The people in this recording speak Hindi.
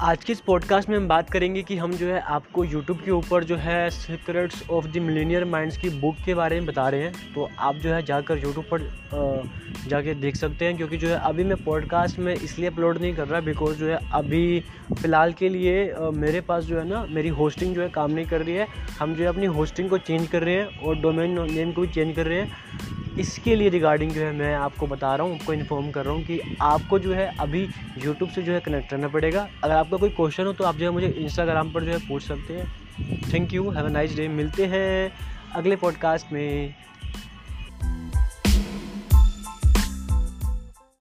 आज के इस पॉडकास्ट में हम बात करेंगे कि हम जो है आपको यूट्यूब के ऊपर जो है secrets of the millionaire minds की बुक के बारे में बता रहे हैं। तो आप जो है जाकर यूट्यूब पर जाके देख सकते हैं, क्योंकि जो है अभी मैं पॉडकास्ट में इसलिए अपलोड नहीं कर रहा बिकॉज़ जो है अभी फ़िलहाल के लिए मेरे पास जो है ना, मेरी होस्टिंग जो है काम नहीं कर रही है। हम जो है अपनी होस्टिंग को चेंज कर रहे हैं और डोमेन नेम को भी चेंज कर रहे हैं। इसके लिए रिगार्डिंग जो है, मैं आपको बता रहा हूँ, आपको इन्फॉर्म कर रहा हूँ कि आपको जो है, अभी यूट्यूब से जो है कनेक्ट रहना पड़ेगा। अगर आपका कोई क्वेश्चन हो तो आप जो है मुझे इंस्टाग्राम पर जो है पूछ सकते हैं। Thank you have a nice day मिलते हैं अगले पॉडकास्ट में।